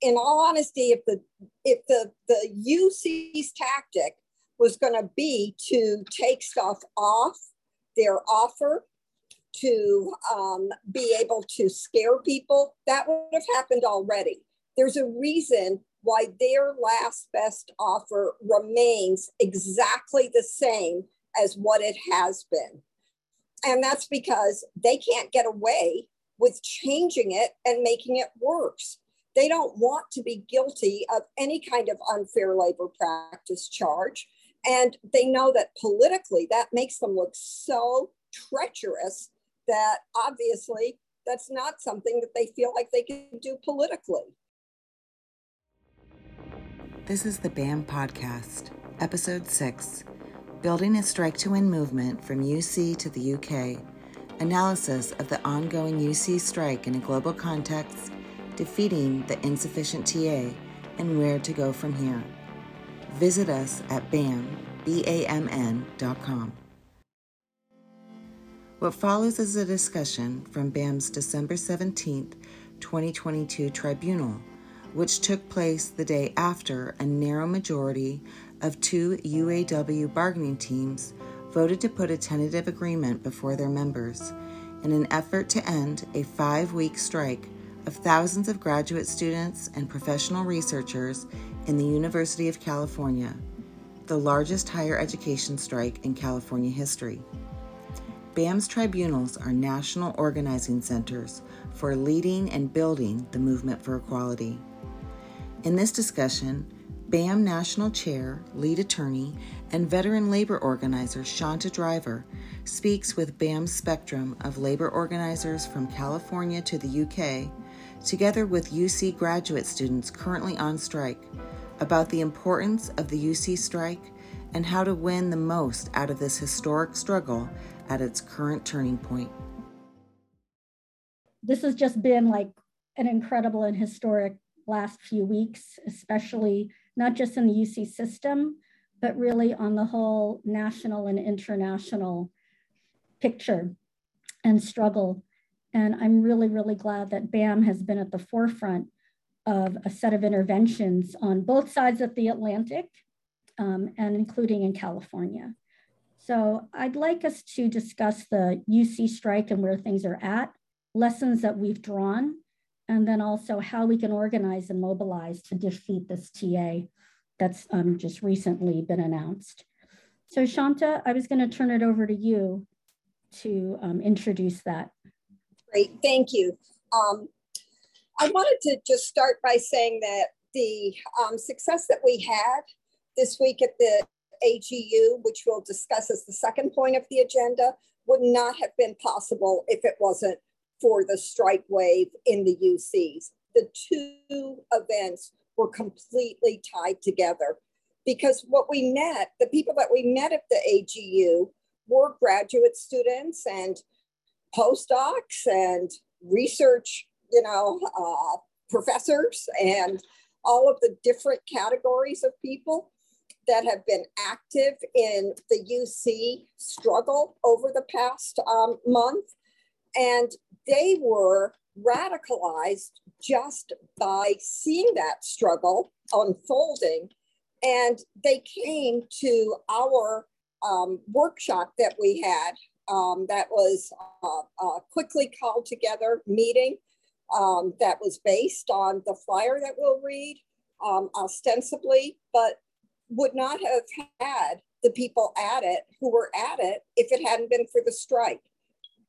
in all honesty, if the if the the UC's tactic was going to be to take stuff off their offer to um, be able to scare people, that would have happened already. There's a reason why their last best offer remains exactly the same as what it has been. And that's because they can't get away with changing it and making it worse. They don't want to be guilty of any kind of unfair labor practice charge. And they know that politically that makes them look so treacherous that obviously that's not something that they feel like they can do politically. This is the BAMN Podcast, Episode 6 Building a Strike to Win Movement from UC to the UK. Analysis of the ongoing UC strike in a global context, defeating the insufficient TA, and where to go from here. Visit us at BAMN, B-A-M-N.com. What follows is a discussion from BAMN's December 17, 2022 tribunal, which took place the day after a narrow majority of two UAW bargaining teams voted to put a tentative agreement before their members in an effort to end a five week strike of thousands of graduate students and professional researchers in the University of California, the largest higher education strike in California history. BAMN's tribunals are national organizing centers for leading and building the movement for equality. In this discussion, BAMN National Chair, Lead Attorney, and veteran labor organizer Shanta Driver speaks with BAMN's spectrum of labor organizers from California to the UK, together with UC graduate students currently on strike, about the importance of the UC strike and how to win the most out of this historic struggle at its current turning point. This has just been like an incredible and historic last few weeks, especially not just in the UC system, but really on the whole national and international picture and struggle. And I'm really, really glad that BAMN has been at the forefront of a set of interventions on both sides of the Atlantic um, and including in California. So I'd like us to discuss the UC strike and where things are at, lessons that we've drawn, and then also how we can organize and mobilize to defeat this TA that's um, just recently been announced. So Shanta, I was gonna turn it over to you to um, introduce that. Great, thank you. Um, I wanted to just start by saying that the um, success that we had this week at the AGU, which we'll discuss as the second point of the agenda, would not have been possible if it wasn't for the strike wave in the UCs. The two events were completely tied together because what we met, the people that we met at the AGU were graduate students and postdocs and research, you know, uh, professors and all of the different categories of people that have been active in the UC struggle over the past um, month. And they were radicalized just by seeing that struggle unfolding. And they came to our um, workshop that we had um, that was uh, a quickly called together meeting um, that was based on the flyer that we'll read um, ostensibly, but would not have had the people at it who were at it if it hadn't been for the strike.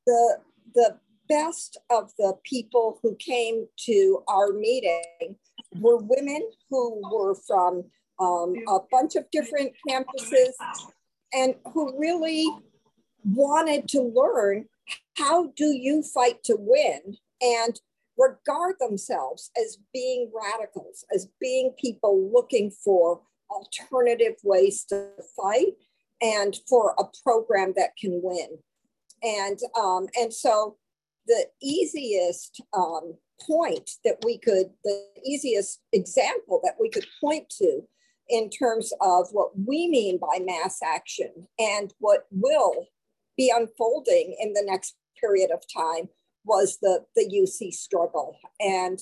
The, the best of the people who came to our meeting were women who were from um, a bunch of different campuses and who really wanted to learn how do you fight to win and regard themselves as being radicals, as being people looking for alternative ways to fight and for a program that can win. And, um, and so the easiest um, point that we could, the easiest example that we could point to in terms of what we mean by mass action and what will be unfolding in the next period of time was the, the UC struggle. And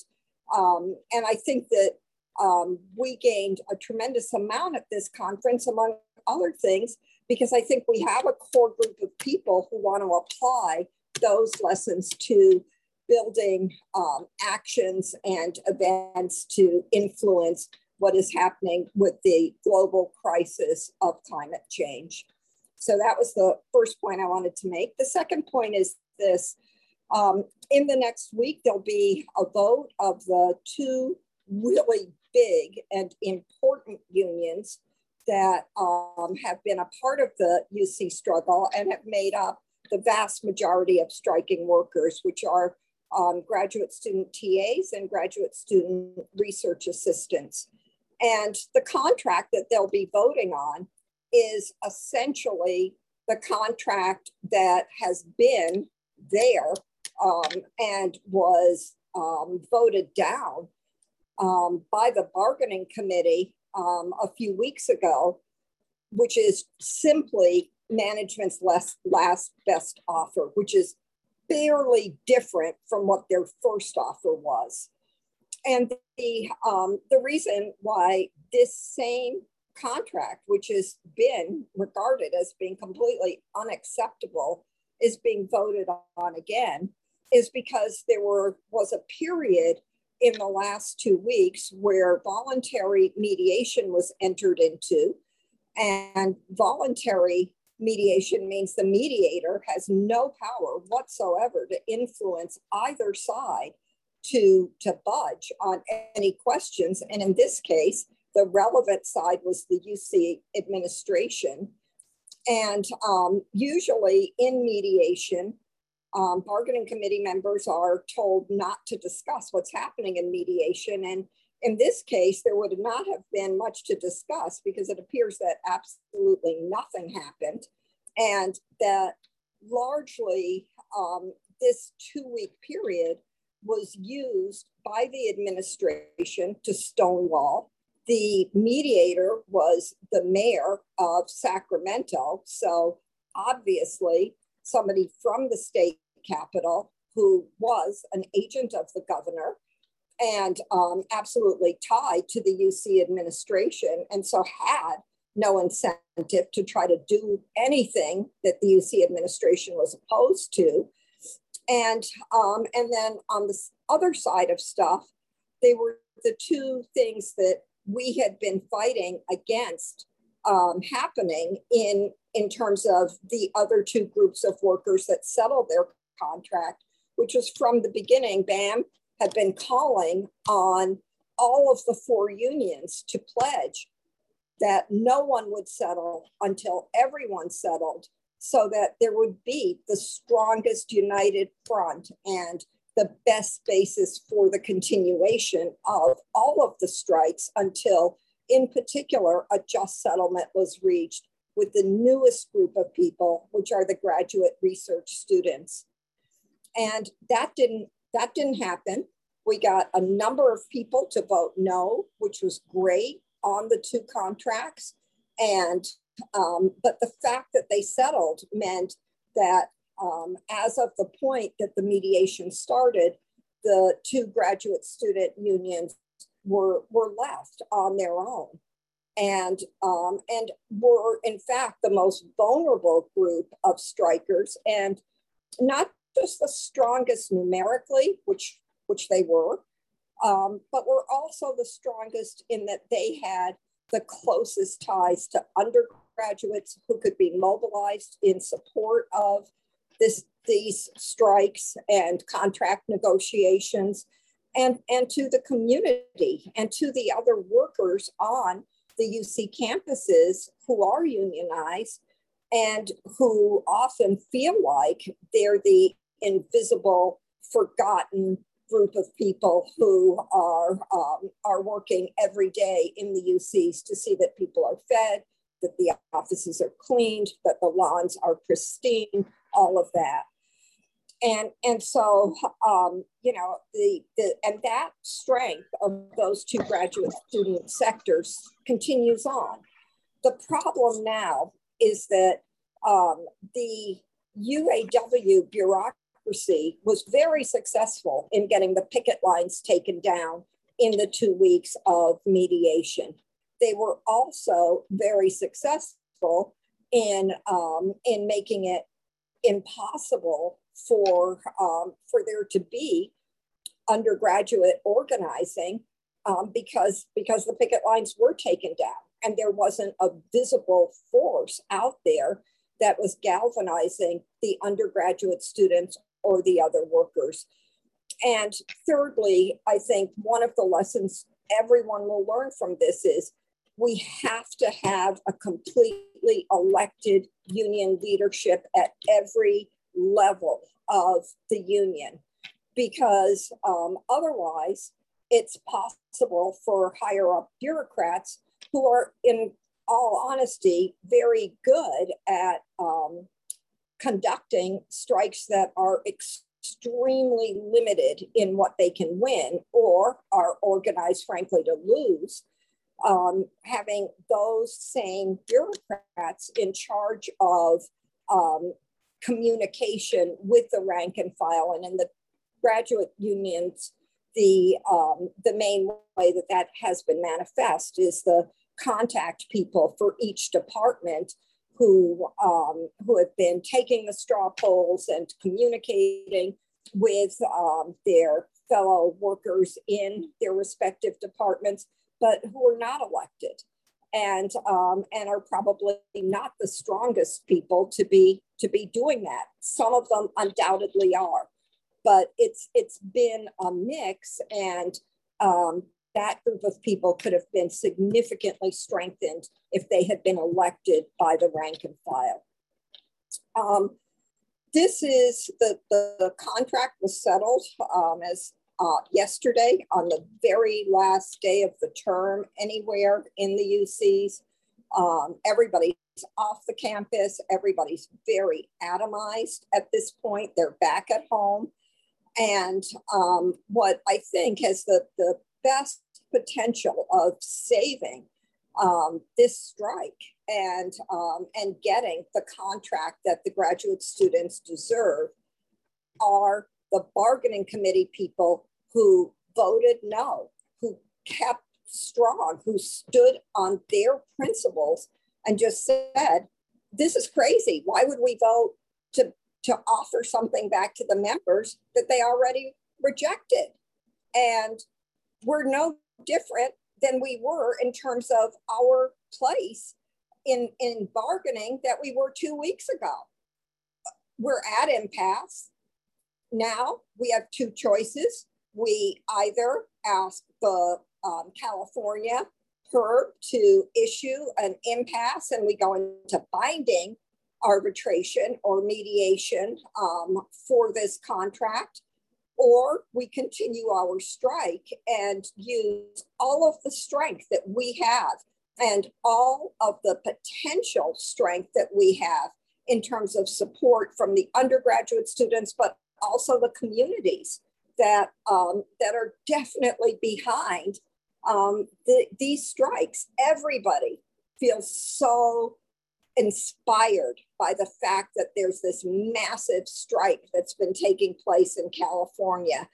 Um, and I think that um, we gained a tremendous amount at this conference, among other things, because I think we have a core group of people who want to apply those lessons to building um, actions and events to influence what is happening with the global crisis of climate change. So that was the first point I wanted to make. The second point is this. Um, in the next week, there'll be a vote of the two really big and important unions that um, have been a part of the UC struggle and have made up the vast majority of striking workers, which are um, graduate student TAs and graduate student research assistants. And the contract that they'll be voting on is essentially the contract that has been there um, and was um, voted down um, by the bargaining committee um, a few weeks ago, which is simply management's last, last best offer, which is barely different from what their first offer was. And the, um, the reason why this same contract, which has been regarded as being completely unacceptable, is being voted on again, is because there were was a period in the last two weeks where voluntary mediation was entered into. And voluntary mediation means the mediator has no power whatsoever to influence either side to, to budge on any questions. And in this case, the relevant side was the UC administration. And um, usually in mediation, um, bargaining committee members are told not to discuss what's happening in mediation. And in this case, there would not have been much to discuss because it appears that absolutely nothing happened and that largely um, this two week period was used by the administration to stonewall. The mediator was the mayor of Sacramento. So obviously, somebody from the state capital who was an agent of the governor and um, absolutely tied to the UC administration, and so had no incentive to try to do anything that the UC administration was opposed to. And um, and then on the other side of stuff, they were the two things that we had been fighting against um, happening in in terms of the other two groups of workers that settled their contract, which was from the beginning, BAMN had been calling on all of the four unions to pledge that no one would settle until everyone settled so that there would be the strongest united front and the best basis for the continuation of all of the strikes until in particular a just settlement was reached with the newest group of people which are the graduate research students. And that didn't that didn't happen. We got a number of people to vote no which was great on the two contracts. And um, but the fact that they settled meant that um, as of the point that the mediation started the two graduate student unions were were left on their own. And um, and were in fact the most vulnerable group of strikers and not just the strongest numerically, which which they were, um, but were also the strongest in that they had the closest ties to undergraduates who could be mobilized in support of this these strikes and contract negotiations and and to the community and to the other workers on the UC campuses who are unionized and who often feel like they're the invisible, forgotten group of people who are um, are working every day in the UCs to see that people are fed, that the offices are cleaned, that the lawns are pristine, all of that. And and so um, you know the the and that strength of those two graduate student sectors continues on. The problem now is that um, the UAW bureaucracy was very successful in getting the picket lines taken down in the two weeks of mediation. They were also very successful in, um, in making it impossible for, um, for there to be undergraduate organizing um, because, because the picket lines were taken down and there wasn't a visible force out there that was galvanizing the undergraduate students or the other workers. And thirdly, I think one of the lessons everyone will learn from this is we have to have a completely elected union leadership at every level of the union because um, otherwise it's possible for higher up bureaucrats who are in all honesty very good at um, conducting strikes that are extremely limited in what they can win or are organized frankly to lose um, having those same bureaucrats in charge of um, communication with the rank and file. And in the graduate unions, the, um, the main way that that has been manifest is the contact people for each department who, um, who have been taking the straw polls and communicating with um, their fellow workers in their respective departments but who are not elected and um, and are probably not the strongest people to be to be doing that. Some of them undoubtedly are, but it's it's been a mix, and um, that group of people could have been significantly strengthened if they had been elected by the rank and file. Um, this is the, the contract was settled um, as uh, yesterday on the very last day of the term anywhere in the UCs. Um, everybody's off the campus. Everybody's very atomized at this point. They're back at home. And um, what I think has the, the best potential of saving um, this strike and, um, and getting the contract that the graduate students deserve are the bargaining committee people who voted no, who kept strong, who stood on their principles and just said, this is crazy. Why would we vote to, to offer something back to the members that they already rejected? And we're no different than we were in terms of our place in, in bargaining that we were two weeks ago. We're at impasse. Now we have two choices we either ask the um, California PERB to issue an impasse and we go into binding arbitration or mediation um, for this contract, or we continue our strike and use all of the strength that we have and all of the potential strength that we have in terms of support from the undergraduate students, but also the communities that um, that are definitely behind um, the, these strikes. Everybody feels so inspired by the fact that there's this massive strike that's been taking place in California,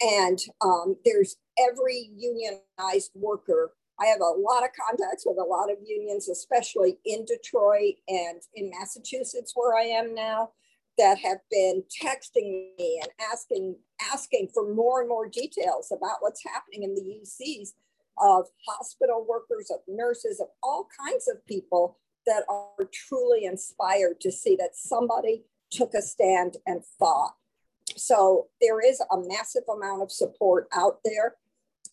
and um, there's every unionized worker. I have a lot of contacts with a lot of unions, especially in Detroit and in Massachusetts, where I am now that have been texting me and asking asking for more and more details about what's happening in the UCs of hospital workers, of nurses, of all kinds of people that are truly inspired to see that somebody took a stand and fought. So there is a massive amount of support out there.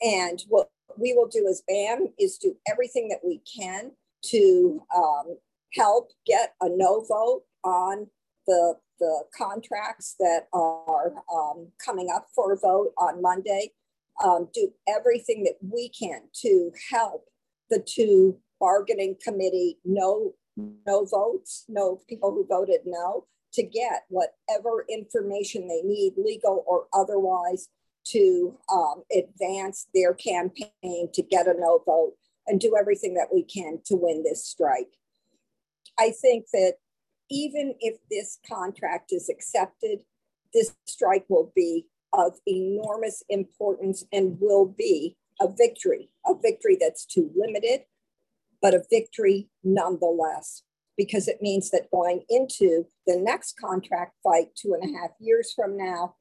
And what we will do as BAMN is do everything that we can to um, help get a no vote on the the contracts that are um, coming up for a vote on Monday, um, do everything that we can to help the two bargaining committee no no votes, no people who voted no, to get whatever information they need, legal or otherwise, to um, advance their campaign to get a no vote and do everything that we can to win this strike. I think that even if this contract is accepted, this strike will be of enormous importance and will be a victory, a victory that's too limited, but a victory nonetheless, because it means that going into the next contract fight two and a half years from now,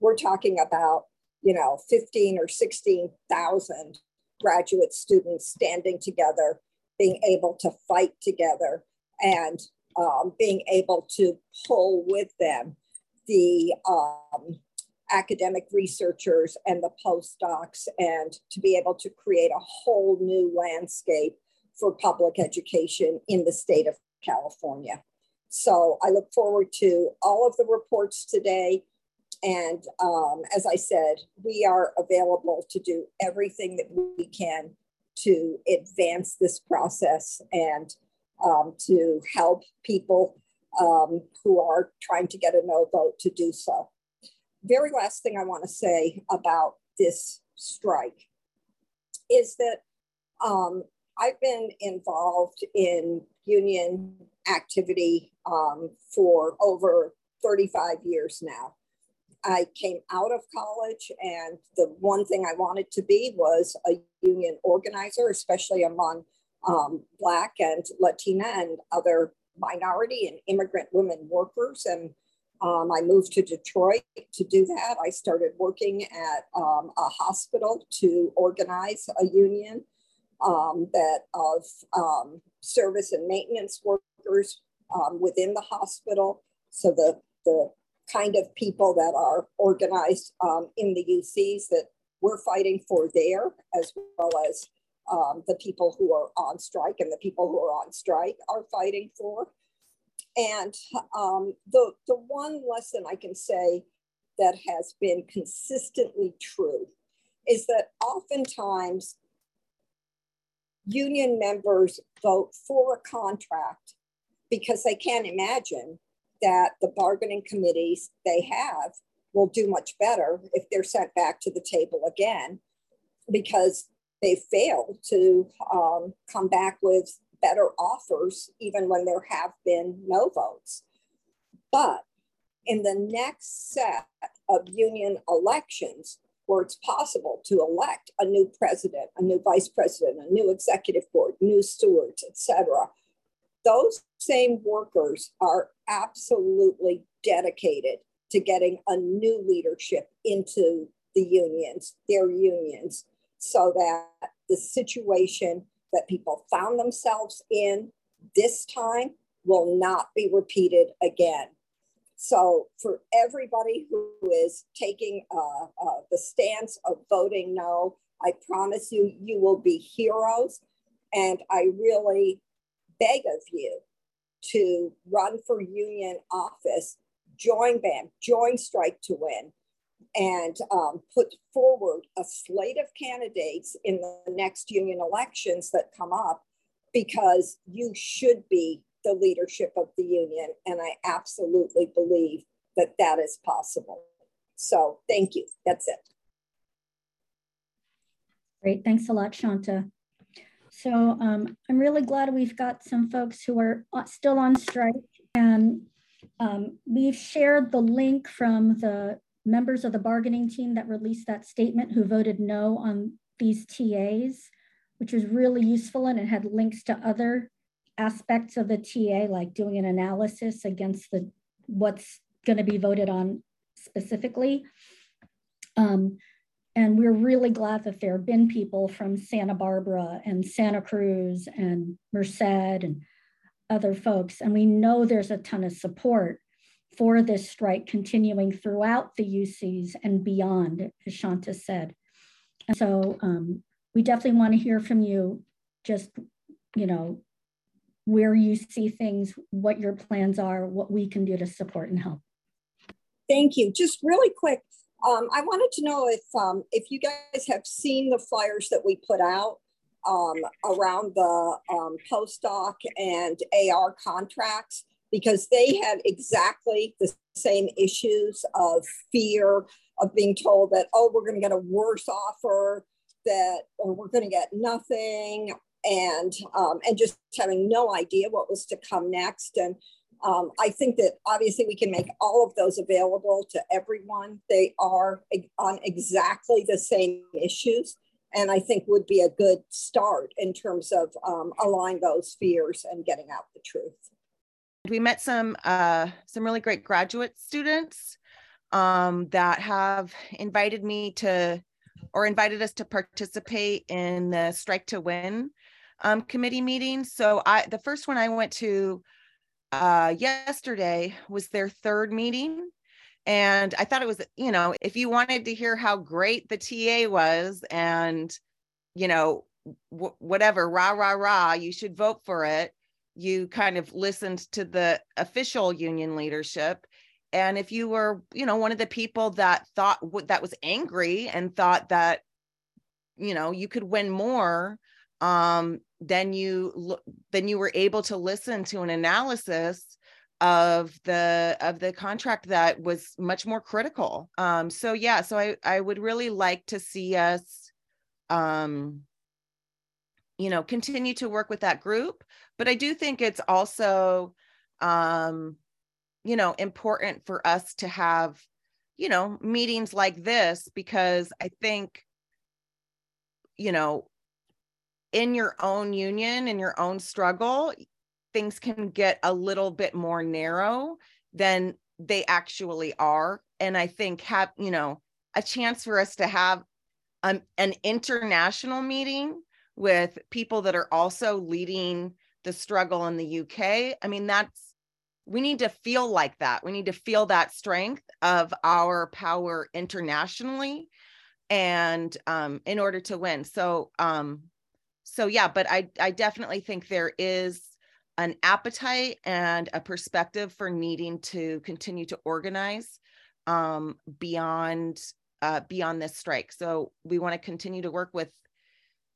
we're talking about, you know, 15 or 16,000 graduate students standing together, being able to fight together, and um, being able to pull with them the um, academic researchers and the postdocs and to be able to create a whole new landscape for public education in the state of California. So I look forward to all of the reports today. And um, as I said, we are available to do everything that we can to advance this process and um, to help people um, who are trying to get a no vote to do so. Very last thing I want to say about this strike is that um, I've been involved in union activity um, for over 35 years now. I came out of college, and the one thing I wanted to be was a union organizer, especially among um, Black and Latina and other minority and immigrant women workers. And um, I moved to Detroit to do that. I started working at um, a hospital to organize a union um, that of um, service and maintenance workers um, within the hospital. So the, the kind of people that are organized in the UCs that we're fighting for there, as well as um, the people who are on strike and the people who are on strike are fighting for. And um, the, the one lesson I can say that has been consistently true is that oftentimes union members vote for a contract because they can't imagine that the bargaining committees they have will do much better if they're sent back to the table again because they fail to um, come back with better offers, even when there have been no votes. But in the next set of union elections, where it's possible to elect a new president, a new vice president, a new executive board, new stewards, etc., those same workers are absolutely dedicated to getting a new leadership into the unions, their unions, so that the situation that people found themselves in this time will not be repeated again. So, for everybody who is taking uh, uh, the stance of voting no, I promise you, you will be heroes. And I really beg of you to run for union office, join BAMN, join Strike to Win, and um, put forward a slate of candidates in the next union elections that come up because you should be the leadership of the union. And I absolutely believe that that is possible. So thank you. That's it. Great. Thanks a lot, Shanta. So um, I'm really glad we've got some folks who are still on strike and um, we've shared the link from the members of the bargaining team that released that statement who voted no on these TAs, which was really useful and it had links to other aspects of the TA, like doing an analysis against the what's going to be voted on specifically. Um, and we're really glad that there have been people from Santa Barbara and Santa Cruz and Merced and other folks. And we know there's a ton of support for this strike continuing throughout the UCs and beyond, as Shanta said. And so um, we definitely want to hear from you, just, you know, where you see things, what your plans are, what we can do to support and help. Thank you. Just really quick, um, I wanted to know if um, if you guys have seen the flyers that we put out um, around the um, postdoc and AR contracts because they have exactly the same issues of fear of being told that, oh, we're going to get a worse offer, that, or we're going to get nothing, and um, and just having no idea what was to come next. And Um, I think that obviously we can make all of those available to everyone. They are on exactly the same issues, and I think would be a good start in terms of um, allaying those fears and getting out the truth. We met some uh, some really great graduate students um, that have invited me to or invited us to participate in the Strike to Win um, committee meetings. So I the first one I went to uh, yesterday was their third meeting. And I thought it was, you know, if you wanted to hear how great the TA was and, you know, whatever, rah, rah, rah, you should vote for it. You kind of listened to the official union leadership. And if you were, you know, one of the people that thought that was angry and thought that, you know, you could win more, um, then you then you were able to listen to an analysis of the of the contract that was much more critical um so yeah so i i would really like to see us um you know continue to work with that group but i do think it's also um you know important for us to have you know meetings like this because i think you know in your own union in your own struggle things can get a little bit more narrow than they actually are. And i think have you know a chance for us to have um, an international meeting with people that are also leading the struggle in the uk i mean that's we need to feel like that. We need to feel that strength of our power internationally and um, in order to win. So um, so yeah but i i definitely think there is an appetite and a perspective for needing to continue to organize um, beyond uh, beyond this strike. So we want to continue to work with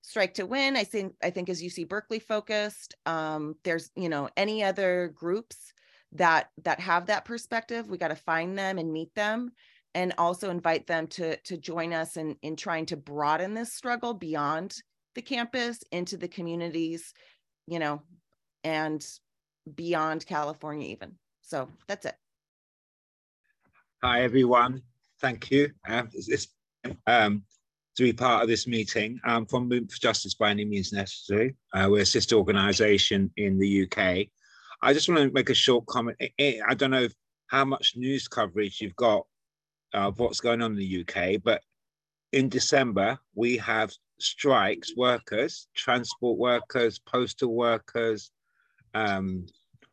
strike to win i think i think as uc berkeley focused um, there's you know any other groups that that have that perspective we got to find them and meet them and also invite them to to join us in in trying to broaden this struggle beyond the campus into the communities, you know, and beyond California even. So that's it. Hi, everyone. Thank you. Um, it's, um, to be part of this meeting. Um, from Movement for Justice by any means necessary. Uh, we're a sister organisation in the UK. I just want to make a short comment. I don't know how much news coverage you've got of what's going on in the UK, but in December, we have strikes, workers, transport workers, postal workers, um,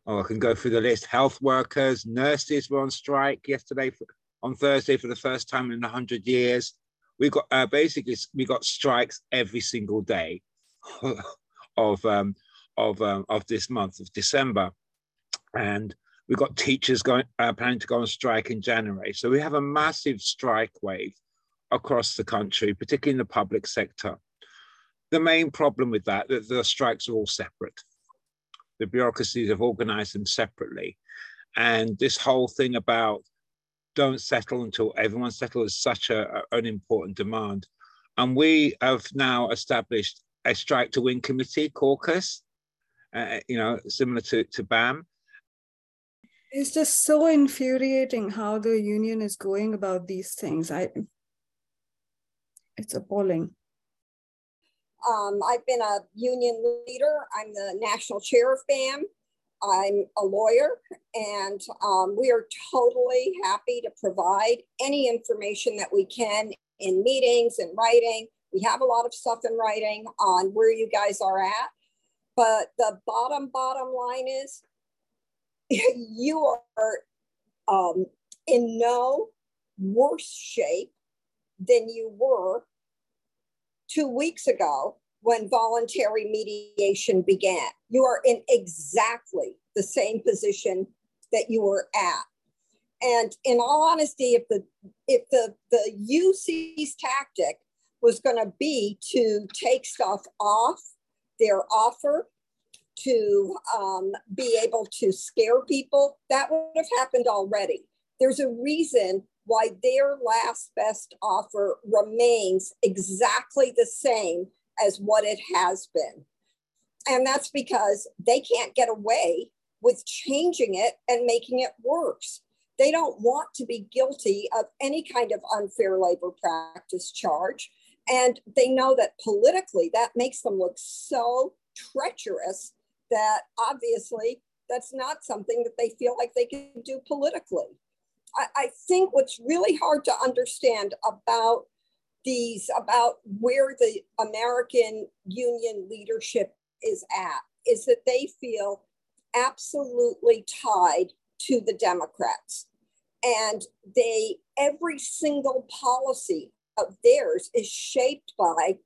oh, I can go through the list, health workers, nurses were on strike yesterday, for, on Thursday for the first time in 100 years. We got uh, basically, we got strikes every single day of, um, of, um, of this month of December. And we've got teachers going, uh, planning to go on strike in January. So we have a massive strike wave across the country, particularly in the public sector. The main problem with that, that the strikes are all separate. The bureaucracies have organized them separately. And this whole thing about don't settle until everyone settles is such a, an important demand. And we have now established a strike to win committee caucus, uh, you know, similar to, to BAMN. It's just so infuriating how the union is going about these things. I it's appalling. Um, I've been a union leader. I'm the national chair of BAMN. I'm a lawyer, and um, we are totally happy to provide any information that we can in meetings and writing. We have a lot of stuff in writing on where you guys are at. But the bottom, bottom line is you are um, in no worse shape than you were two weeks ago when voluntary mediation began. You are in exactly the same position that you were at. And in all honesty, if the if the, the UC's tactic was going to be to take stuff off their offer to um, be able to scare people, that would have happened already. There's a reason why their last best offer remains exactly the same as what it has been. And that's because they can't get away with changing it and making it worse. They don't want to be guilty of any kind of unfair labor practice charge. And they know that politically that makes them look so treacherous that obviously that's not something that they feel like they can do politically. I, I think what's really hard to understand about these, about where the American union leadership is at, is that they feel absolutely tied to the Democrats. And they, every single policy of theirs is shaped by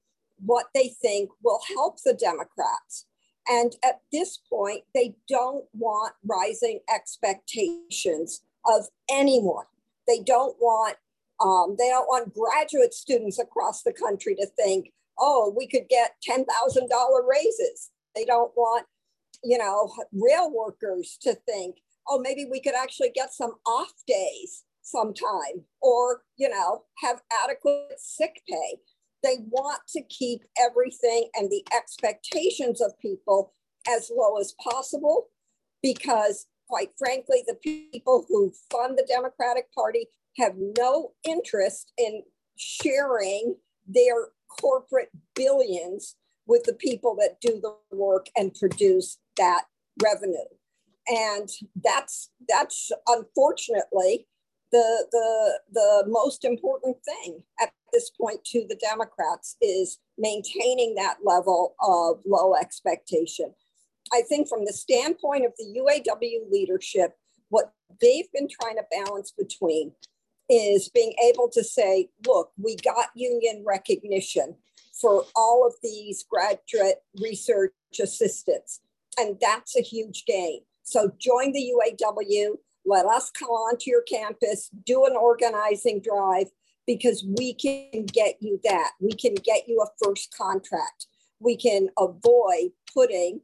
what they think will help the Democrats. And at this point, they don't want rising expectations of anyone. They don't want um, they don't want graduate students across the country to think, oh, we could get ten thousand dollar raises. They don't want, you know, rail workers to think, oh, maybe we could actually get some off days sometime, or you know, have adequate sick pay. They want to keep everything and the expectations of people as low as possible because, quite frankly, the people who fund the Democratic Party have no interest in sharing their corporate billions with the people that do the work and produce that revenue and that's that's unfortunately the the the most important thing at this point to the Democrats is maintaining that level of low expectation. I think from the standpoint of the UAW leadership, what they've been trying to balance between is being able to say, look, we got union recognition for all of these graduate research assistants, and that's a huge gain. So join the UAW, let us come onto your campus, do an organizing drive, because we can get you that. We can get you a first contract. We can avoid putting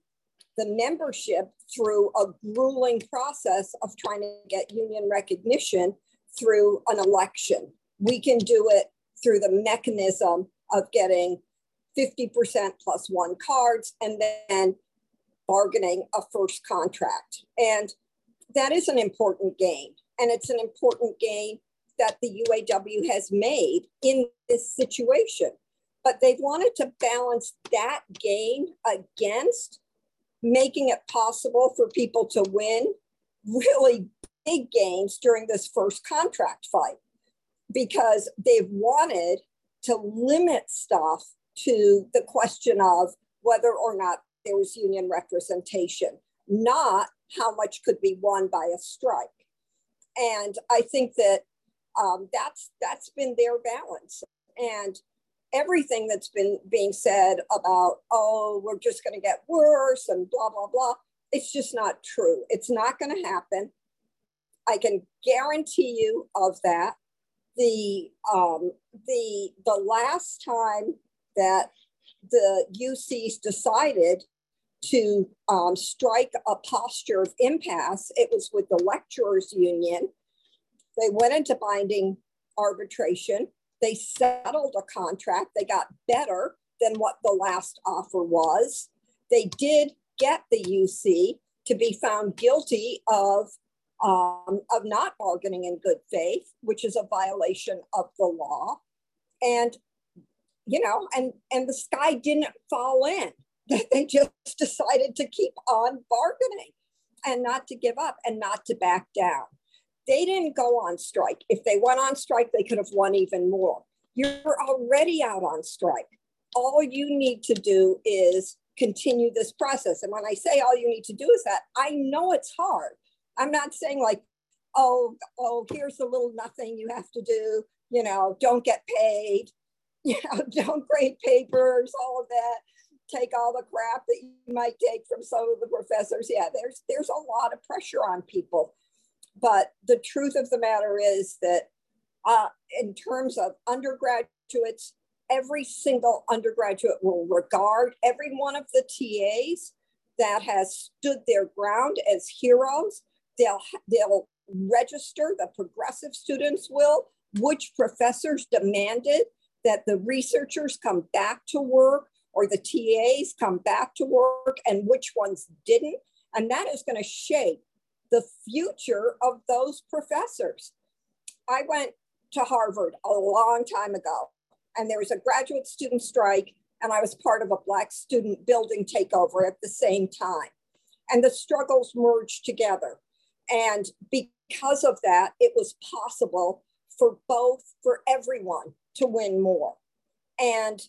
the membership through a grueling process of trying to get union recognition through an election. We can do it through the mechanism of getting 50% plus one cards and then bargaining a first contract. And that is an important gain. And it's an important gain that the UAW has made in this situation. But they've wanted to balance that gain against making it possible for people to win really big gains during this first contract fight because they've wanted to limit stuff to the question of whether or not there was union representation, not how much could be won by a strike. And I think that um, that's that's been their balance. And everything that's been being said about oh we're just going to get worse and blah blah blah it's just not true. It's not going to happen i can guarantee you of that the um, the the last time that the ucs decided to um, strike a posture of impasse it was with the lecturers union they went into binding arbitration. They settled a contract. They got better than what the last offer was. They did get the UC to be found guilty of um, of not bargaining in good faith, which is a violation of the law. And you know, and and the sky didn't fall in. They just decided to keep on bargaining and not to give up and not to back down. They didn't go on strike. If they went on strike, they could have won even more. You're already out on strike. All you need to do is continue this process. And when I say all you need to do is that, I know it's hard. I'm not saying like, oh, oh, here's a little nothing you have to do, you know, don't get paid, you know, don't grade papers, all of that take all the crap that you might take from some of the professors. Yeah, there's there's a lot of pressure on people. But the truth of the matter is that uh, in terms of undergraduates, every single undergraduate will regard every one of the TAs that has stood their ground as heroes. They'll, they'll register, the progressive students will, which professors demanded that the researchers come back to work or the TAs come back to work and which ones didn't. And that is going to shape the future of those professors. I went to Harvard a long time ago, and there was a graduate student strike, and I was part of a Black student building takeover at the same time. And the struggles merged together. And because of that, it was possible for both, for everyone to win more. And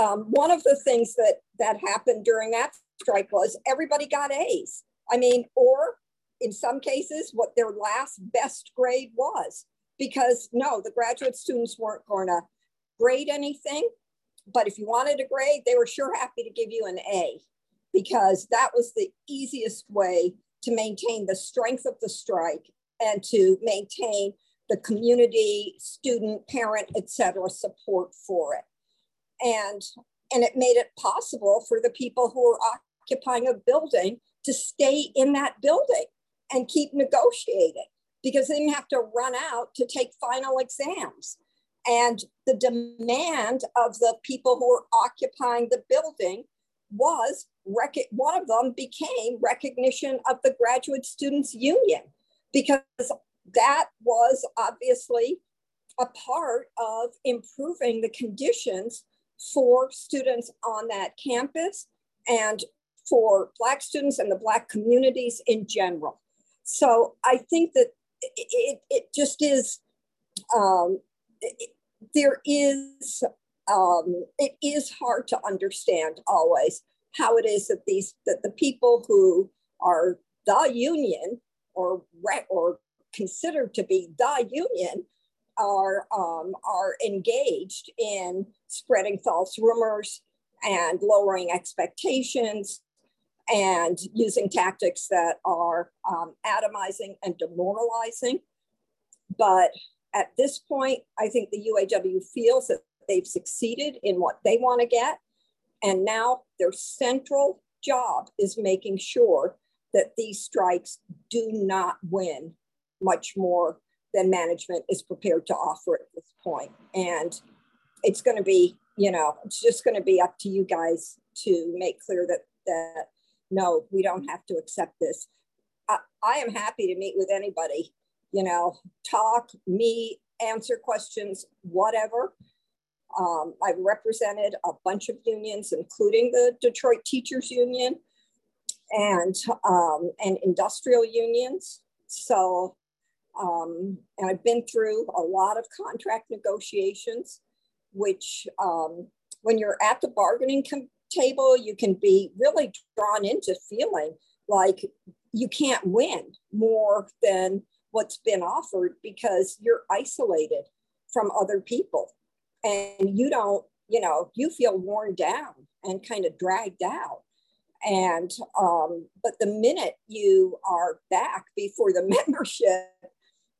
um, one of the things that that happened during that strike was everybody got A's. I mean, or in some cases, what their last best grade was, because no, the graduate students weren't going to grade anything. But if you wanted a grade, they were sure happy to give you an A because that was the easiest way to maintain the strength of the strike and to maintain the community, student, parent, etc. support for it. And, and it made it possible for the people who were occupying a building to stay in that building and keep negotiating because they didn't have to run out to take final exams. And the demand of the people who were occupying the building was rec- one of them became recognition of the graduate students union because that was obviously a part of improving the conditions for students on that campus and for Black students and the Black communities in general. So I think that it, it, just is, um, it, there is, um, it is hard to understand always how it is that these, that the people who are the union or, or considered to be the union are, um, are engaged in spreading false rumors and lowering expectations and using tactics that are um, atomizing and demoralizing. But at this point, I think the UAW feels that they've succeeded in what they want to get. And now their central job is making sure that these strikes do not win much more than management is prepared to offer at this point. And it's going to be, you know, it's just going to be up to you guys to make clear that that no, we don't have to accept this. I, I am happy to meet with anybody, you know, talk, meet, answer questions, whatever. Um, I've represented a bunch of unions, including the Detroit Teachers Union and, um, and industrial unions. So, um, and I've been through a lot of contract negotiations, which um, when you're at the bargaining table, you can be really drawn into feeling like you can't win more than what's been offered because you're isolated from other people and you don't, you know, you feel worn down and kind of dragged out. And, um, but the minute you are back before the membership,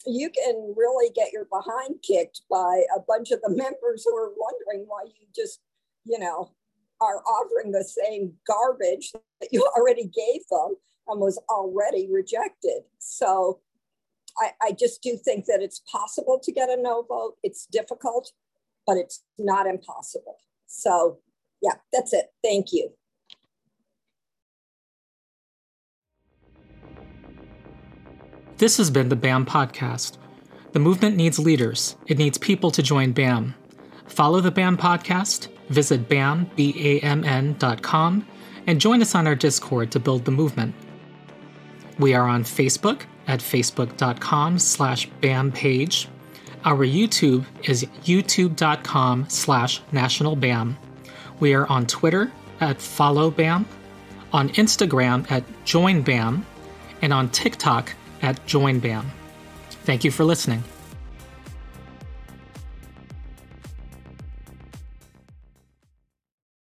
you can really get your behind kicked by a bunch of the members who are wondering why you just, you know, are offering the same garbage that you already gave them and was already rejected. So I, I just do think that it's possible to get a no vote. It's difficult, but it's not impossible. So, yeah, that's it. Thank you. This has been the BAMN Podcast. The movement needs leaders, it needs people to join BAMN. Follow the BAMN Podcast Visit BAMN, B-A-M-N.com and join us on our Discord to build the movement. We are on Facebook at facebook.com slash BAMN page. Our YouTube is youtube.com slash national BAMN. We are on Twitter at follow BAMN, on Instagram at join BAMN, and on TikTok at join BAMN. Thank you for listening.